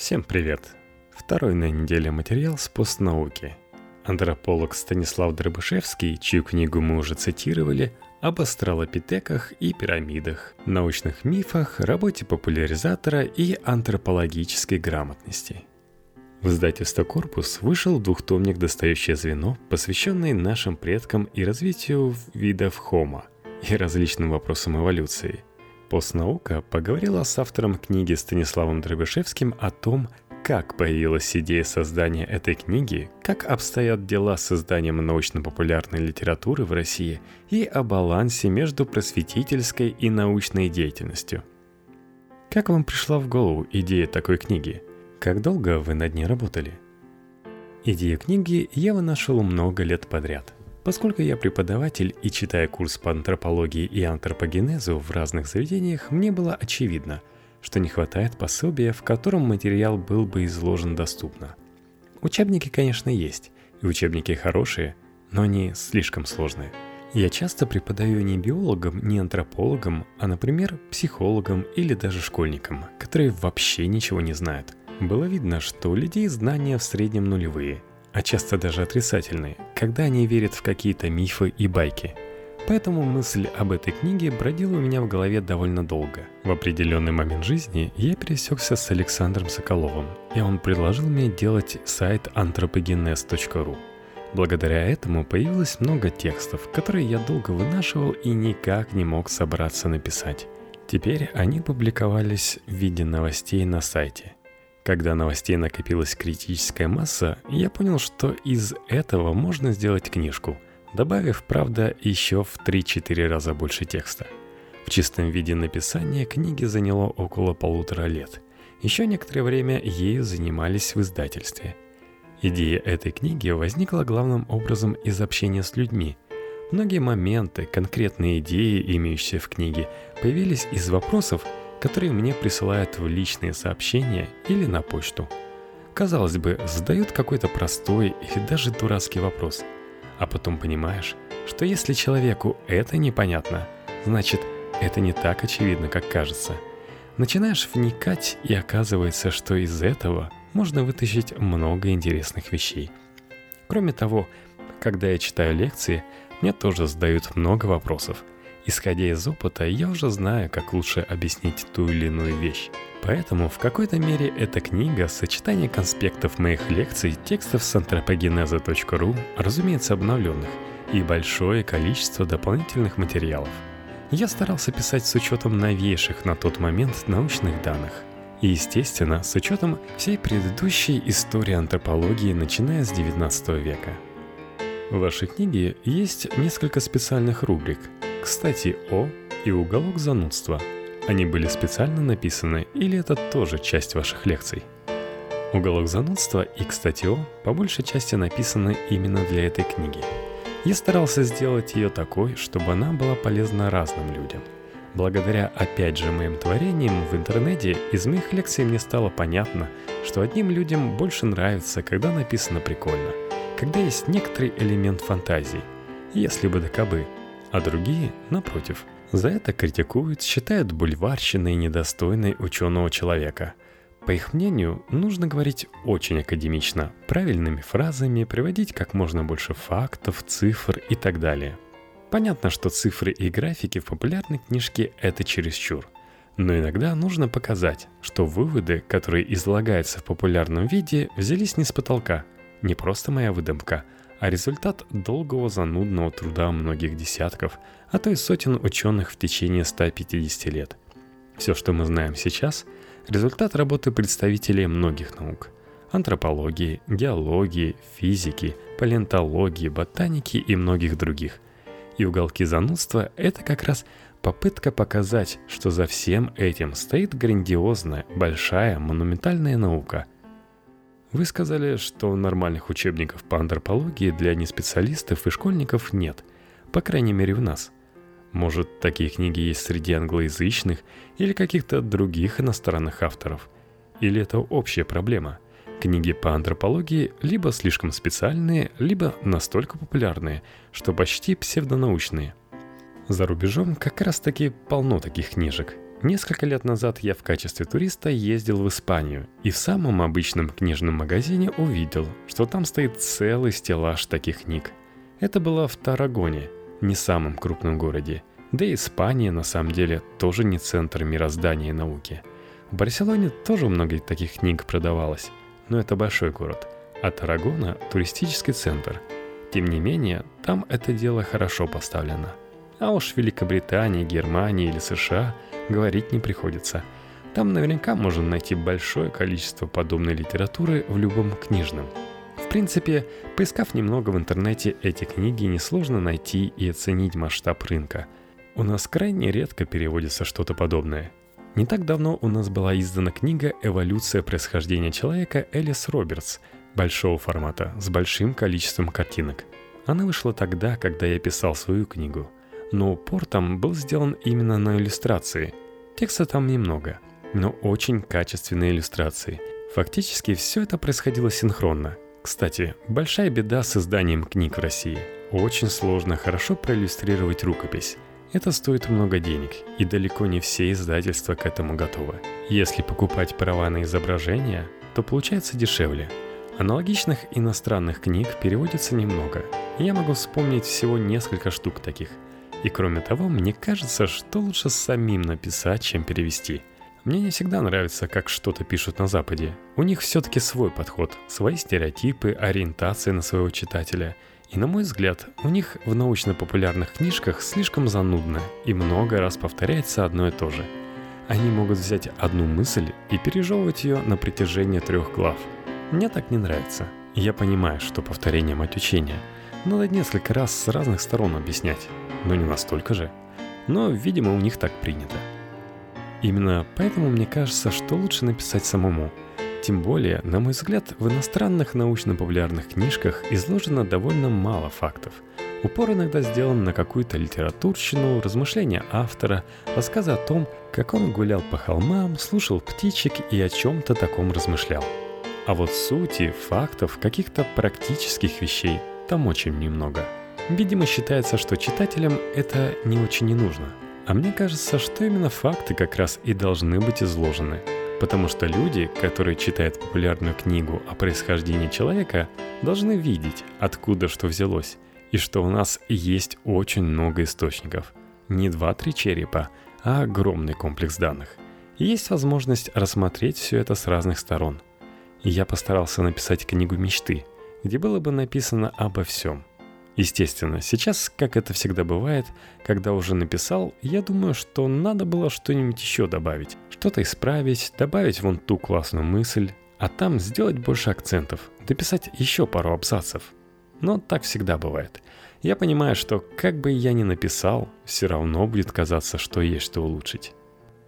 Всем привет! Второй на неделе материал с постнауки. Антрополог Станислав Дробышевский, чью книгу мы уже цитировали, об астралопитеках и пирамидах, научных мифах, работе популяризатора и антропологической грамотности. В издательство «Корпус» вышел двухтомник «Достающее звено», посвященный нашим предкам и развитию видов Homo и различным вопросам эволюции – Постнаука поговорила с автором книги Станиславом Дробышевским о том, как появилась идея создания этой книги, как обстоят дела с созданием научно-популярной литературы в России и о балансе между просветительской и научной деятельностью. Как вам пришла в голову идея такой книги? Как долго вы над ней работали? Идею книги я вынашивал много лет подряд – Поскольку я преподаватель и читая курс по антропологии и антропогенезу в разных заведениях, мне было очевидно, что не хватает пособия, в котором материал был бы изложен доступно. Учебники, конечно, есть, и учебники хорошие, но они слишком сложные. Я часто преподаю не биологам, не антропологам, а, например, психологам или даже школьникам, которые вообще ничего не знают. Было видно, что у людей знания в среднем нулевые – а часто даже отрицательные, когда они верят в какие-то мифы и байки. Поэтому мысль об этой книге бродила у меня в голове довольно долго. В определенный момент жизни я пересекся с Александром Соколовым, и он предложил мне делать сайт anthropogenes.ru. Благодаря этому появилось много текстов, которые я долго вынашивал и никак не мог собраться написать. Теперь они публиковались в виде новостей на сайте – когда новостей накопилась критическая масса, я понял, что из этого можно сделать книжку, добавив, правда, еще в 3-4 раза больше текста. В чистом виде написания книги заняло около полутора лет. Еще некоторое время ею занимались в издательстве. Идея этой книги возникла главным образом из общения с людьми. Многие моменты, конкретные идеи, имеющиеся в книге, появились из вопросов, которые мне присылают в личные сообщения или на почту. Казалось бы, задают какой-то простой или даже дурацкий вопрос. А потом понимаешь, что если человеку это непонятно, значит, это не так очевидно, как кажется. Начинаешь вникать, и оказывается, что из этого можно вытащить много интересных вещей. Кроме того, когда я читаю лекции, мне тоже задают много вопросов – Исходя из опыта, я уже знаю, как лучше объяснить ту или иную вещь. Поэтому в какой-то мере эта книга – сочетание конспектов моих лекций, текстов с антропогенеза.ру, разумеется, обновленных, и большое количество дополнительных материалов. Я старался писать с учетом новейших на тот момент научных данных. И, естественно, с учетом всей предыдущей истории антропологии, начиная с 19 века. В вашей книге есть несколько специальных рубрик – кстати, О и уголок занудства. Они были специально написаны или это тоже часть ваших лекций? Уголок занудства и, кстати, О по большей части написаны именно для этой книги. Я старался сделать ее такой, чтобы она была полезна разным людям. Благодаря опять же моим творениям в интернете из моих лекций мне стало понятно, что одним людям больше нравится, когда написано прикольно, когда есть некоторый элемент фантазии. Если бы да кабы – а другие, напротив, за это критикуют, считают бульварщиной недостойной ученого человека. По их мнению, нужно говорить очень академично, правильными фразами, приводить как можно больше фактов, цифр и так далее. Понятно, что цифры и графики в популярной книжке – это чересчур. Но иногда нужно показать, что выводы, которые излагаются в популярном виде, взялись не с потолка, не просто моя выдумка – а результат долгого занудного труда многих десятков, а то и сотен ученых в течение 150 лет. Все, что мы знаем сейчас, результат работы представителей многих наук – антропологии, геологии, физики, палеонтологии, ботаники и многих других. И уголки занудства – это как раз попытка показать, что за всем этим стоит грандиозная, большая, монументальная наука – вы сказали, что нормальных учебников по антропологии для неспециалистов и школьников нет, по крайней мере в нас. Может, такие книги есть среди англоязычных или каких-то других иностранных авторов? Или это общая проблема? Книги по антропологии либо слишком специальные, либо настолько популярные, что почти псевдонаучные. За рубежом как раз таки полно таких книжек – Несколько лет назад я в качестве туриста ездил в Испанию и в самом обычном книжном магазине увидел, что там стоит целый стеллаж таких книг. Это было в Тарагоне, не самом крупном городе. Да и Испания на самом деле тоже не центр мироздания и науки. В Барселоне тоже много таких книг продавалось, но это большой город, а Тарагона – туристический центр. Тем не менее, там это дело хорошо поставлено. А уж в Великобритании, Германии или США – говорить не приходится. Там наверняка можно найти большое количество подобной литературы в любом книжном. В принципе, поискав немного в интернете, эти книги несложно найти и оценить масштаб рынка. У нас крайне редко переводится что-то подобное. Не так давно у нас была издана книга «Эволюция происхождения человека» Элис Робертс, большого формата, с большим количеством картинок. Она вышла тогда, когда я писал свою книгу – но упор там был сделан именно на иллюстрации. Текста там немного, но очень качественные иллюстрации. Фактически все это происходило синхронно. Кстати, большая беда с изданием книг в России. Очень сложно хорошо проиллюстрировать рукопись. Это стоит много денег, и далеко не все издательства к этому готовы. Если покупать права на изображение, то получается дешевле. Аналогичных иностранных книг переводится немного. Я могу вспомнить всего несколько штук таких – и кроме того, мне кажется, что лучше самим написать, чем перевести. Мне не всегда нравится, как что-то пишут на Западе. У них все-таки свой подход, свои стереотипы, ориентация на своего читателя. И на мой взгляд, у них в научно-популярных книжках слишком занудно и много раз повторяется одно и то же. Они могут взять одну мысль и пережевывать ее на протяжении трех глав. Мне так не нравится. Я понимаю, что повторение мать учения. Надо несколько раз с разных сторон объяснять но не настолько же. Но, видимо, у них так принято. Именно поэтому мне кажется, что лучше написать самому. Тем более, на мой взгляд, в иностранных научно-популярных книжках изложено довольно мало фактов. Упор иногда сделан на какую-то литературщину, размышления автора, рассказы о том, как он гулял по холмам, слушал птичек и о чем-то таком размышлял. А вот сути, фактов, каких-то практических вещей там очень немного – Видимо, считается, что читателям это не очень не нужно. А мне кажется, что именно факты как раз и должны быть изложены. Потому что люди, которые читают популярную книгу о происхождении человека, должны видеть, откуда что взялось, и что у нас есть очень много источников. Не два-три черепа, а огромный комплекс данных. И есть возможность рассмотреть все это с разных сторон. Я постарался написать книгу мечты, где было бы написано обо всем. Естественно, сейчас, как это всегда бывает, когда уже написал, я думаю, что надо было что-нибудь еще добавить. Что-то исправить, добавить вон ту классную мысль, а там сделать больше акцентов, дописать еще пару абзацев. Но так всегда бывает. Я понимаю, что как бы я ни написал, все равно будет казаться, что есть что улучшить.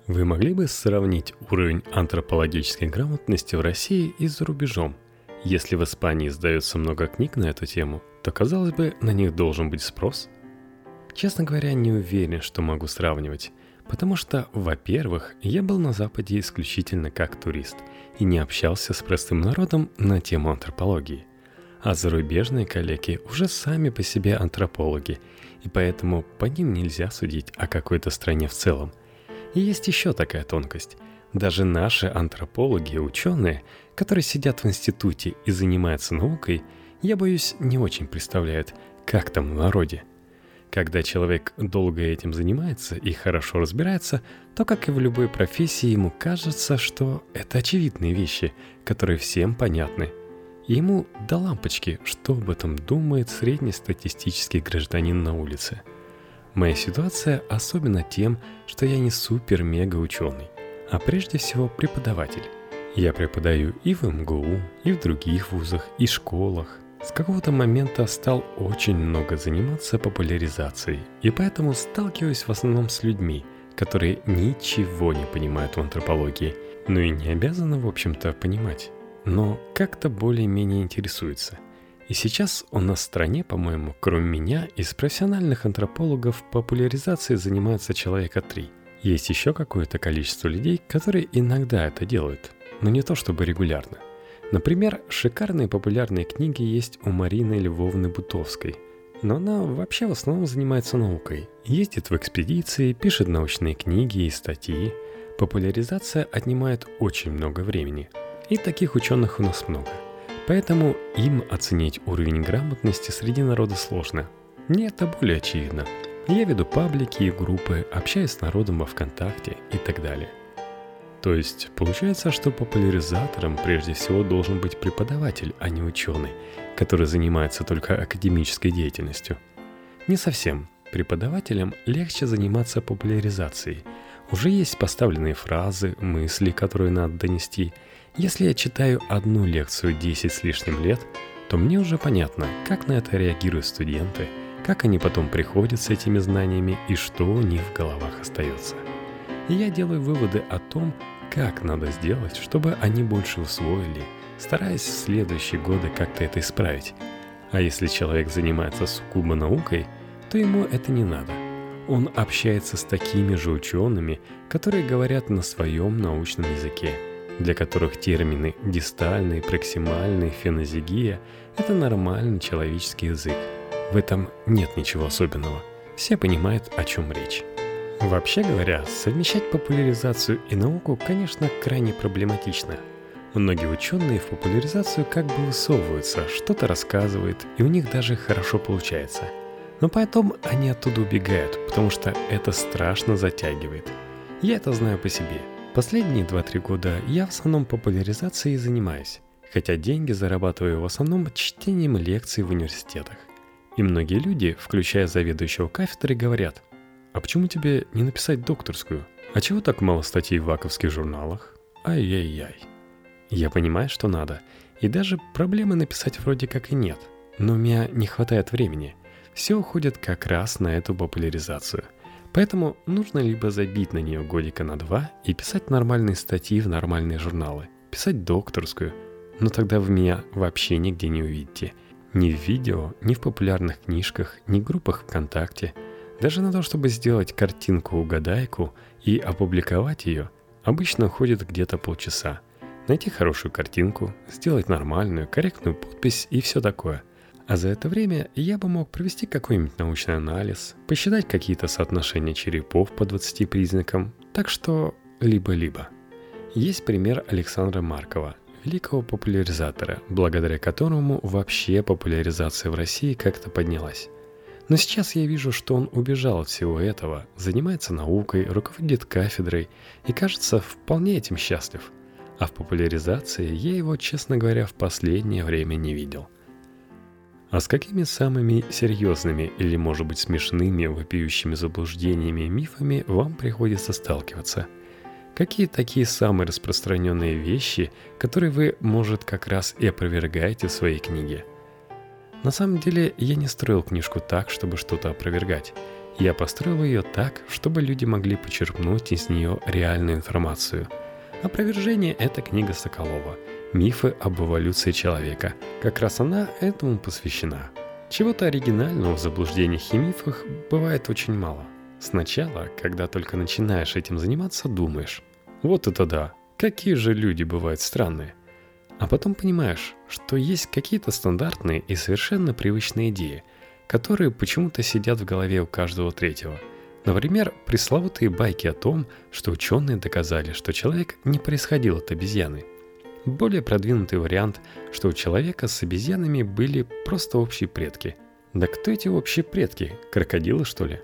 Вы могли бы сравнить уровень антропологической грамотности в России и за рубежом? Если в Испании издается много книг на эту тему, то, казалось бы, на них должен быть спрос. Честно говоря, не уверен, что могу сравнивать, потому что, во-первых, я был на Западе исключительно как турист и не общался с простым народом на тему антропологии. А зарубежные коллеги уже сами по себе антропологи, и поэтому по ним нельзя судить о какой-то стране в целом. И есть еще такая тонкость. Даже наши антропологи и ученые, которые сидят в институте и занимаются наукой – я боюсь, не очень представляют, как там в народе. Когда человек долго этим занимается и хорошо разбирается, то, как и в любой профессии, ему кажется, что это очевидные вещи, которые всем понятны. И ему до лампочки, что об этом думает среднестатистический гражданин на улице. Моя ситуация особенно тем, что я не супер-мега ученый, а прежде всего преподаватель. Я преподаю и в МГУ, и в других вузах, и школах, с какого-то момента стал очень много заниматься популяризацией, и поэтому сталкиваюсь в основном с людьми, которые ничего не понимают в антропологии, ну и не обязаны, в общем-то, понимать, но как-то более-менее интересуются. И сейчас у нас в стране, по-моему, кроме меня, из профессиональных антропологов популяризацией занимается человека три. Есть еще какое-то количество людей, которые иногда это делают, но не то чтобы регулярно – Например, шикарные популярные книги есть у Марины Львовны Бутовской. Но она вообще в основном занимается наукой. Ездит в экспедиции, пишет научные книги и статьи. Популяризация отнимает очень много времени, и таких ученых у нас много. Поэтому им оценить уровень грамотности среди народа сложно. Мне это более очевидно. Я веду паблики и группы, общаюсь с народом во ВКонтакте и так далее. То есть получается, что популяризатором прежде всего должен быть преподаватель, а не ученый, который занимается только академической деятельностью. Не совсем. Преподавателям легче заниматься популяризацией. Уже есть поставленные фразы, мысли, которые надо донести – если я читаю одну лекцию 10 с лишним лет, то мне уже понятно, как на это реагируют студенты, как они потом приходят с этими знаниями и что у них в головах остается. И я делаю выводы о том, как надо сделать, чтобы они больше усвоили, стараясь в следующие годы как-то это исправить. А если человек занимается сугубо наукой, то ему это не надо. Он общается с такими же учеными, которые говорят на своем научном языке – для которых термины дистальный, проксимальный, фенозигия – это нормальный человеческий язык. В этом нет ничего особенного. Все понимают, о чем речь. Вообще говоря, совмещать популяризацию и науку, конечно, крайне проблематично. Многие ученые в популяризацию как бы высовываются, что-то рассказывают, и у них даже хорошо получается. Но потом они оттуда убегают, потому что это страшно затягивает. Я это знаю по себе – Последние 2-3 года я в основном популяризацией занимаюсь, хотя деньги зарабатываю в основном чтением лекций в университетах. И многие люди, включая заведующего кафедры, говорят, а почему тебе не написать докторскую? А чего так мало статей в ваковских журналах? Ай-яй-яй. Я понимаю, что надо. И даже проблемы написать вроде как и нет. Но у меня не хватает времени. Все уходит как раз на эту популяризацию – Поэтому нужно либо забить на нее годика на два и писать нормальные статьи в нормальные журналы, писать докторскую, но тогда вы меня вообще нигде не увидите. Ни в видео, ни в популярных книжках, ни в группах ВКонтакте. Даже на то, чтобы сделать картинку-угадайку и опубликовать ее, обычно уходит где-то полчаса. Найти хорошую картинку, сделать нормальную, корректную подпись и все такое – а за это время я бы мог провести какой-нибудь научный анализ, посчитать какие-то соотношения черепов по 20 признакам, так что либо-либо. Есть пример Александра Маркова, великого популяризатора, благодаря которому вообще популяризация в России как-то поднялась. Но сейчас я вижу, что он убежал от всего этого, занимается наукой, руководит кафедрой и, кажется, вполне этим счастлив. А в популяризации я его, честно говоря, в последнее время не видел – а с какими самыми серьезными или, может быть, смешными, вопиющими заблуждениями и мифами вам приходится сталкиваться? Какие такие самые распространенные вещи, которые вы, может, как раз и опровергаете в своей книге? На самом деле, я не строил книжку так, чтобы что-то опровергать. Я построил ее так, чтобы люди могли почерпнуть из нее реальную информацию. Опровержение – это книга Соколова – Мифы об эволюции человека. Как раз она этому посвящена. Чего-то оригинального в заблуждениях и мифах бывает очень мало. Сначала, когда только начинаешь этим заниматься, думаешь, вот это да, какие же люди бывают странные. А потом понимаешь, что есть какие-то стандартные и совершенно привычные идеи, которые почему-то сидят в голове у каждого третьего. Например, пресловутые байки о том, что ученые доказали, что человек не происходил от обезьяны – более продвинутый вариант, что у человека с обезьянами были просто общие предки. Да кто эти общие предки? Крокодилы, что ли?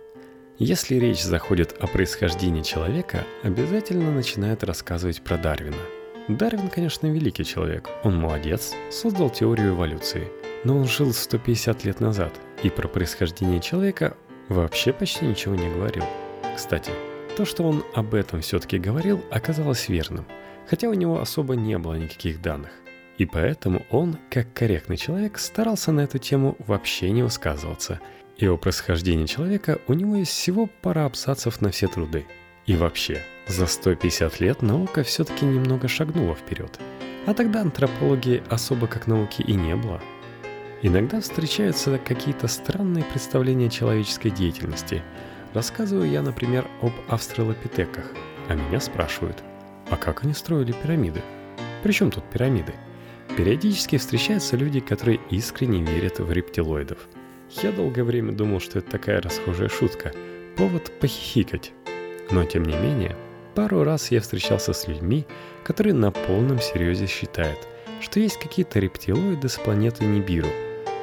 Если речь заходит о происхождении человека, обязательно начинают рассказывать про Дарвина. Дарвин, конечно, великий человек, он молодец, создал теорию эволюции, но он жил 150 лет назад, и про происхождение человека вообще почти ничего не говорил. Кстати, то, что он об этом все-таки говорил, оказалось верным – хотя у него особо не было никаких данных. И поэтому он, как корректный человек, старался на эту тему вообще не высказываться. И о происхождении человека у него есть всего пара абзацев на все труды. И вообще, за 150 лет наука все-таки немного шагнула вперед. А тогда антропологии особо как науки и не было. Иногда встречаются какие-то странные представления человеческой деятельности. Рассказываю я, например, об австралопитеках, а меня спрашивают, а как они строили пирамиды? Причем тут пирамиды? Периодически встречаются люди, которые искренне верят в рептилоидов. Я долгое время думал, что это такая расхожая шутка, повод похихикать. Но тем не менее, Пару раз я встречался с людьми, которые на полном серьезе считают, что есть какие-то рептилоиды с планеты Нибиру.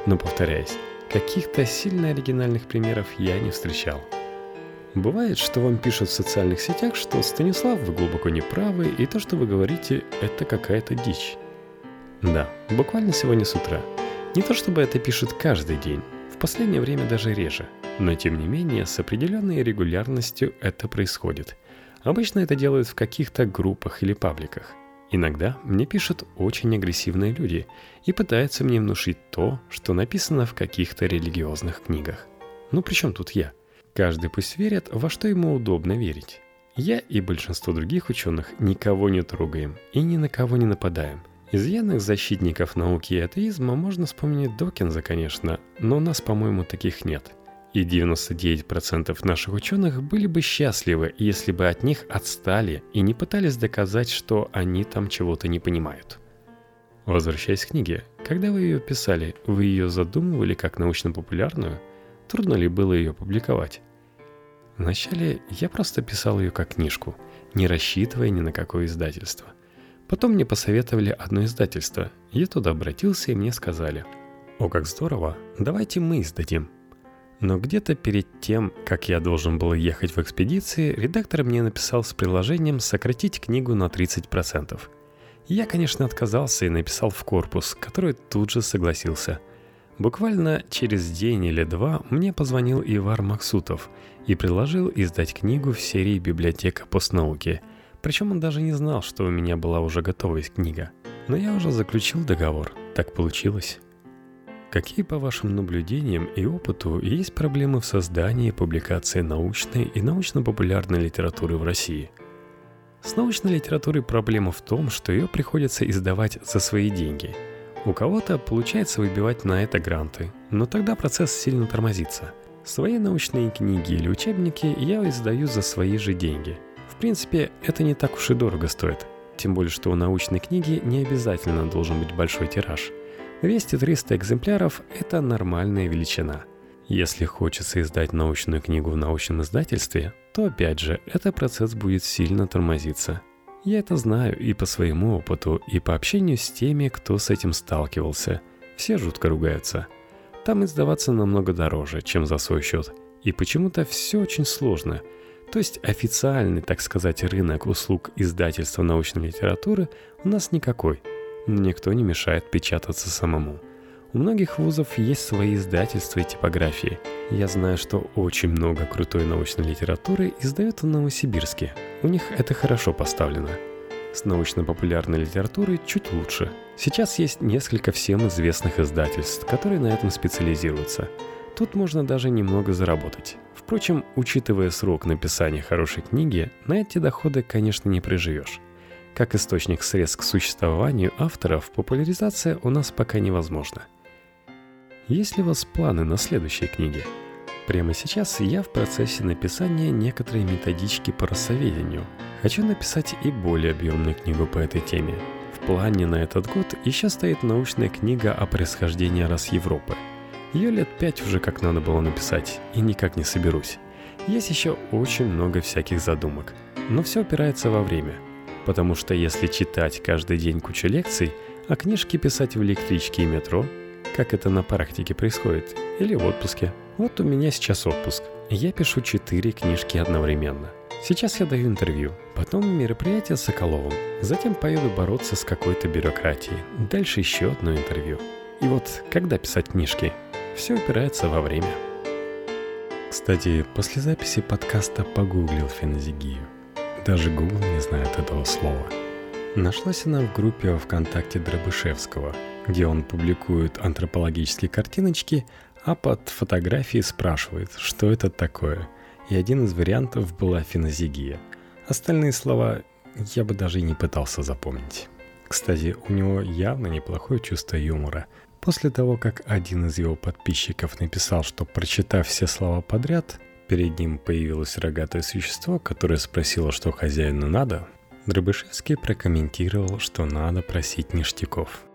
Но повторяюсь, каких-то сильно оригинальных примеров я не встречал. Бывает, что вам пишут в социальных сетях, что «Станислав, вы глубоко не правы, и то, что вы говорите, это какая-то дичь». Да, буквально сегодня с утра. Не то чтобы это пишут каждый день, в последнее время даже реже, но тем не менее с определенной регулярностью это происходит. Обычно это делают в каких-то группах или пабликах. Иногда мне пишут очень агрессивные люди и пытаются мне внушить то, что написано в каких-то религиозных книгах. Ну при чем тут я? Каждый пусть верит, во что ему удобно верить. Я и большинство других ученых никого не трогаем и ни на кого не нападаем. Из явных защитников науки и атеизма можно вспомнить Докинза, конечно, но у нас, по-моему, таких нет. И 99% наших ученых были бы счастливы, если бы от них отстали и не пытались доказать, что они там чего-то не понимают. Возвращаясь к книге, когда вы ее писали, вы ее задумывали как научно-популярную – Трудно ли было ее публиковать? Вначале я просто писал ее как книжку, не рассчитывая ни на какое издательство. Потом мне посоветовали одно издательство. Я туда обратился, и мне сказали, «О, как здорово, давайте мы издадим». Но где-то перед тем, как я должен был ехать в экспедиции, редактор мне написал с приложением сократить книгу на 30%. Я, конечно, отказался и написал в корпус, который тут же согласился – Буквально через день или два мне позвонил Ивар Максутов и предложил издать книгу в серии «Библиотека постнауки». Причем он даже не знал, что у меня была уже готовая книга. Но я уже заключил договор. Так получилось. Какие, по вашим наблюдениям и опыту, есть проблемы в создании и публикации научной и научно-популярной литературы в России? С научной литературой проблема в том, что ее приходится издавать за свои деньги – у кого-то получается выбивать на это гранты, но тогда процесс сильно тормозится. Свои научные книги или учебники я издаю за свои же деньги. В принципе, это не так уж и дорого стоит. Тем более, что у научной книги не обязательно должен быть большой тираж. 200-300 экземпляров – это нормальная величина. Если хочется издать научную книгу в научном издательстве, то опять же, этот процесс будет сильно тормозиться – я это знаю и по своему опыту, и по общению с теми, кто с этим сталкивался. Все жутко ругаются. Там издаваться намного дороже, чем за свой счет. И почему-то все очень сложно. То есть официальный, так сказать, рынок услуг издательства научной литературы у нас никакой. Никто не мешает печататься самому. У многих вузов есть свои издательства и типографии. Я знаю, что очень много крутой научной литературы издают в Новосибирске. У них это хорошо поставлено. С научно-популярной литературой чуть лучше. Сейчас есть несколько всем известных издательств, которые на этом специализируются. Тут можно даже немного заработать. Впрочем, учитывая срок написания хорошей книги, на эти доходы, конечно, не приживешь. Как источник средств к существованию авторов, популяризация у нас пока невозможна – есть ли у вас планы на следующие книги? Прямо сейчас я в процессе написания некоторой методички по рассоведению. Хочу написать и более объемную книгу по этой теме. В плане на этот год еще стоит научная книга о происхождении рас Европы. Ее лет пять уже как надо было написать, и никак не соберусь. Есть еще очень много всяких задумок, но все опирается во время. Потому что если читать каждый день кучу лекций, а книжки писать в электричке и метро, как это на практике происходит, или в отпуске. Вот у меня сейчас отпуск. Я пишу четыре книжки одновременно. Сейчас я даю интервью, потом мероприятие с Соколовым, затем поеду бороться с какой-то бюрократией, дальше еще одно интервью. И вот когда писать книжки? Все упирается во время. Кстати, после записи подкаста погуглил феназигию. Даже Google не знает этого слова. Нашлась она в группе ВКонтакте Дробышевского – где он публикует антропологические картиночки, а под фотографией спрашивает, что это такое. И один из вариантов была фенозигия. Остальные слова я бы даже и не пытался запомнить. Кстати, у него явно неплохое чувство юмора. После того, как один из его подписчиков написал, что прочитав все слова подряд, перед ним появилось рогатое существо, которое спросило, что хозяину надо, Дробышевский прокомментировал, что надо просить ништяков –